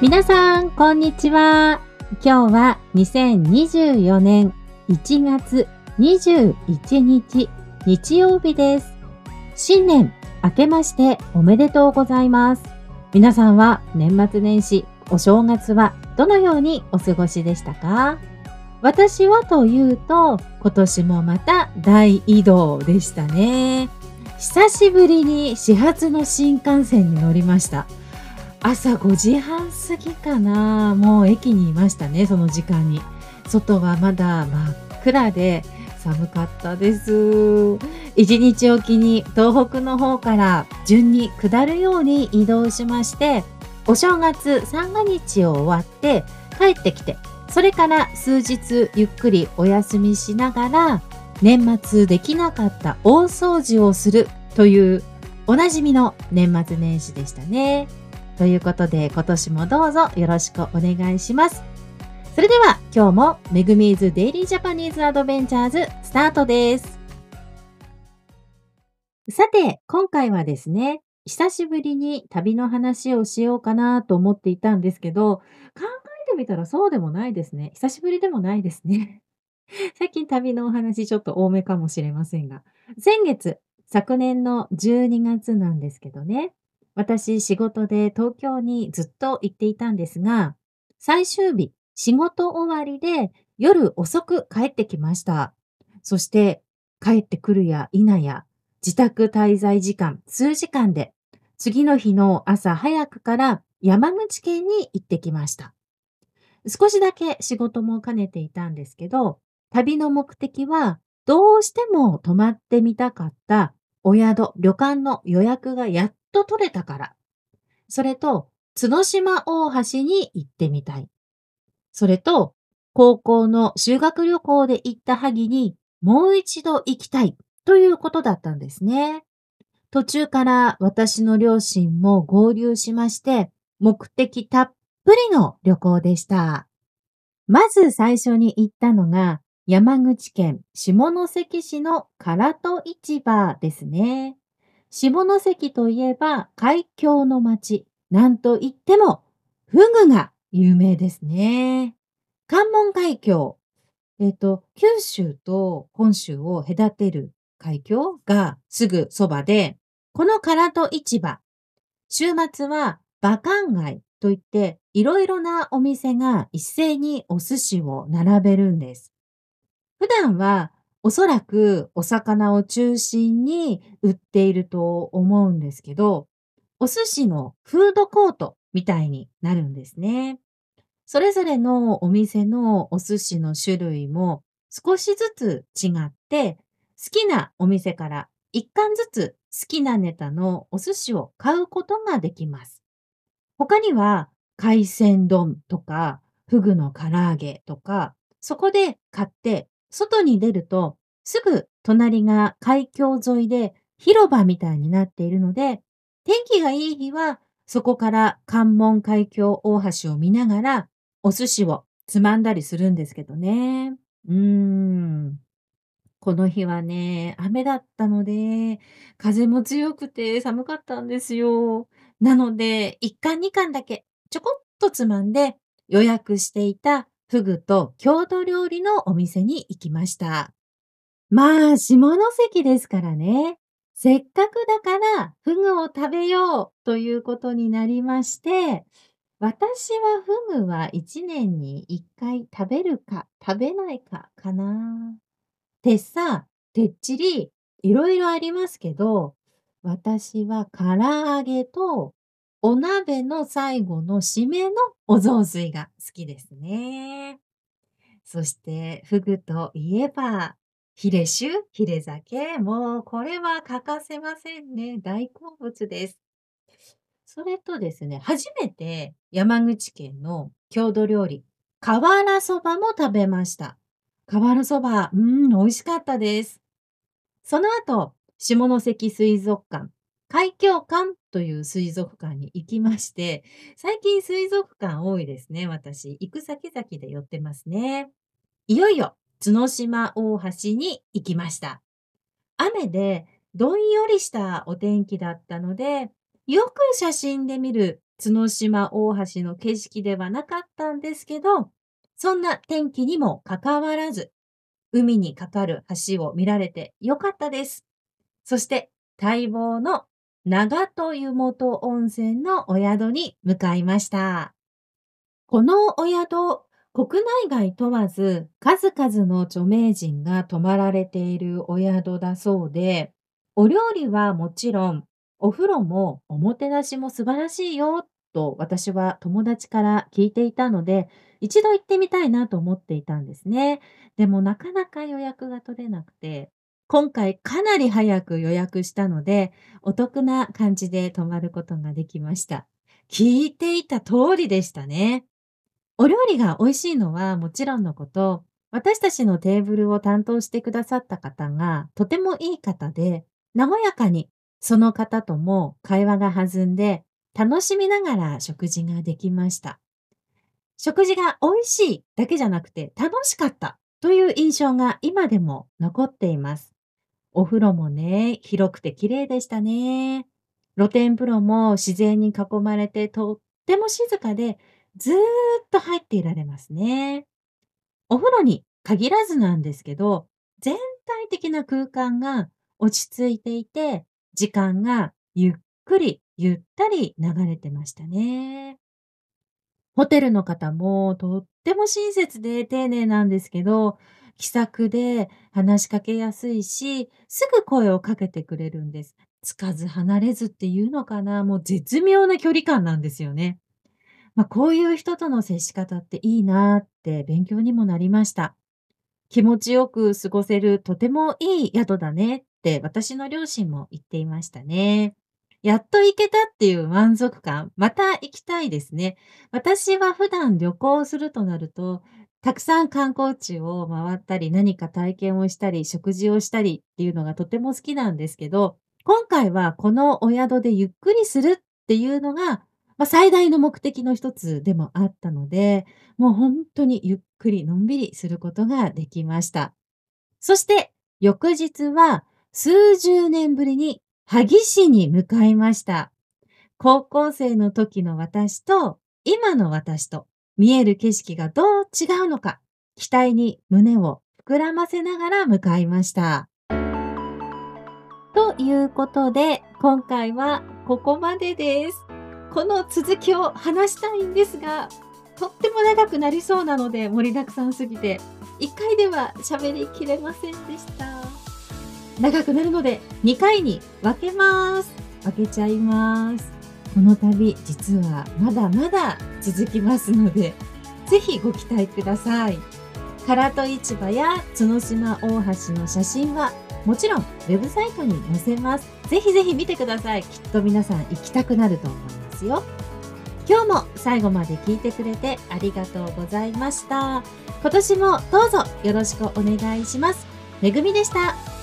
皆さん、こんにちは。今日は2024年1月21日日曜日です。新年明けましておめでとうございます。皆さんは年末年始、お正月はどのようにお過ごしでしたか？私はというと、今年もまた大移動でしたね。久しぶりに始発の新幹線に乗りました。朝5時半過ぎかな。もう駅にいましたねその時間に。外はまだ真っ暗で寒かったです。一日おきに東北の方から順に下るように移動しましてお正月三が日を終わって帰ってきてそれから数日ゆっくりお休みしながら年末できなかった大掃除をするというおなじみの年末年始でしたね。ということで、今年もどうぞよろしくお願いします。それでは、今日も Megumi's Daily Japanese Adventures スタートです。さて、今回はですね、久しぶりに旅の話をしようかなと思っていたんですけど、考えてみたらそうでもないですね。久しぶりでもないですね。最近旅のお話ちょっと多めかもしれませんが、先月、昨年の12月なんですけどね、私、仕事で東京にずっと行っていたんですが、最終日、仕事終わりで夜遅く帰ってきました。そして帰ってくるや否や、自宅滞在時間数時間で、次の日の朝早くから山口県に行ってきました。少しだけ仕事も兼ねていたんですけど、旅の目的はどうしても泊まってみたかったお宿、旅館の予約がやっと取れたから。それと、角島大橋に行ってみたい。それと、高校の修学旅行で行った萩にもう一度行きたいということだったんですね。途中から私の両親も合流しまして、目的たっぷりの旅行でした。まず最初に行ったのが山口県下関市の唐戸市場ですね。下関といえば海峡の町。なんといっても、フグが有名ですね。関門海峡。えっ、と、九州と本州を隔てる海峡がすぐそばで、この唐戸市場。週末は馬館街といって、いろいろなお店が一斉にお寿司を並べるんです。普段はおそらくお魚を中心に売っていると思うんですけど、お寿司のフードコートみたいになるんですね。それぞれのお店のお寿司の種類も少しずつ違って、好きなお店から一貫ずつ好きなネタのお寿司を買うことができます。他には海鮮丼とかフグの唐揚げとか、そこで買って外に出ると、すぐ隣が海峡沿いで広場みたいになっているので、天気がいい日は、そこから関門海峡大橋を見ながら、お寿司をつまんだりするんですけどね。うーん。この日はね、雨だったので、風も強くて寒かったんですよ。なので、1巻2巻だけちょこっとつまんで予約していたフグと郷土料理のお店に行きました。まあ、下関ですからね。せっかくだからフグを食べようということになりまして、私はフグは1年に1回食べるか食べないかかな。てっさ、てっちり、いろいろありますけど、私は唐揚げとお鍋の最後の締めのお雑炊が好きですね。そして、フグといえば、ヒレ酒、ヒレ酒、もうこれは欠かせませんね。大好物です。それとですね、初めて山口県の郷土料理、瓦そばも食べました。瓦そば、うん、美味しかったです。その後、下関水族館、海峡館という水族館に行きまして、最近水族館多いですね、私。行く先々で寄ってますね。いよいよ、角島大橋に行きました。雨でどんよりしたお天気だったので、よく写真で見る角島大橋の景色ではなかったんですけど、そんな天気にもかかわらず、海に架かる橋を見られてよかったです。そして待望の長戸湯本温泉のお宿に向かいました。このお宿、国内外問わず数々の著名人が泊まられているお宿だそうで、お料理はもちろん、お風呂もおもてなしも素晴らしいよと私は友達から聞いていたので、一度行ってみたいなと思っていたんですね。でもなかなか予約が取れなくて、今回かなり早く予約したので、お得な感じで泊まることができました。聞いていた通りでしたね。お料理が美味しいのはもちろんのこと、私たちのテーブルを担当してくださった方がとてもいい方で、和やかにその方とも会話が弾んで、楽しみながら食事ができました。食事が美味しいだけじゃなくて楽しかったという印象が今でも残っています。お風呂もね、広くて綺麗でしたね。露天風呂も自然に囲まれてとっても静かでずーっと入っていられますね。お風呂に限らずなんですけど、全体的な空間が落ち着いていて、時間がゆっくりゆったり流れてましたね。ホテルの方もとっても親切で丁寧なんですけど、気さくで話しかけやすいし、すぐ声をかけてくれるんです。つかず離れずっていうのかな、もう絶妙な距離感なんですよね。まあ、こういう人との接し方っていいなって勉強にもなりました。気持ちよく過ごせるとてもいい宿だねって私の両親も言っていましたね。やっと行けたっていう満足感、また行きたいですね。私は普段旅行するとなると、たくさん観光地を回ったり、何か体験をしたり、食事をしたりっていうのがとても好きなんですけど、今回はこのお宿でゆっくりするっていうのがまあ、最大の目的の一つでもあったので、もう本当にゆっくりのんびりすることができました。そして翌日は数十年ぶりに萩市に向かいました。高校生の時の私と今の私と見える景色がどう違うのか、期待に胸を膨らませながら向かいました。ということで、今回はここまでです。この続きを話したいんですが、とっても長くなりそうなので盛りだくさんすぎて、1回では喋りきれませんでした。長くなるので2回に分けます。分けちゃいます。この旅、実はまだまだ続きますので、ぜひご期待ください。唐戸市場や角島大橋の写真はもちろんウェブサイトに載せます。ぜひぜひ見てください。きっと皆さん行きたくなると思います。よ。今日も最後まで聞いてくれてありがとうございました。今年もどうぞよろしくお願いします。めぐみでした。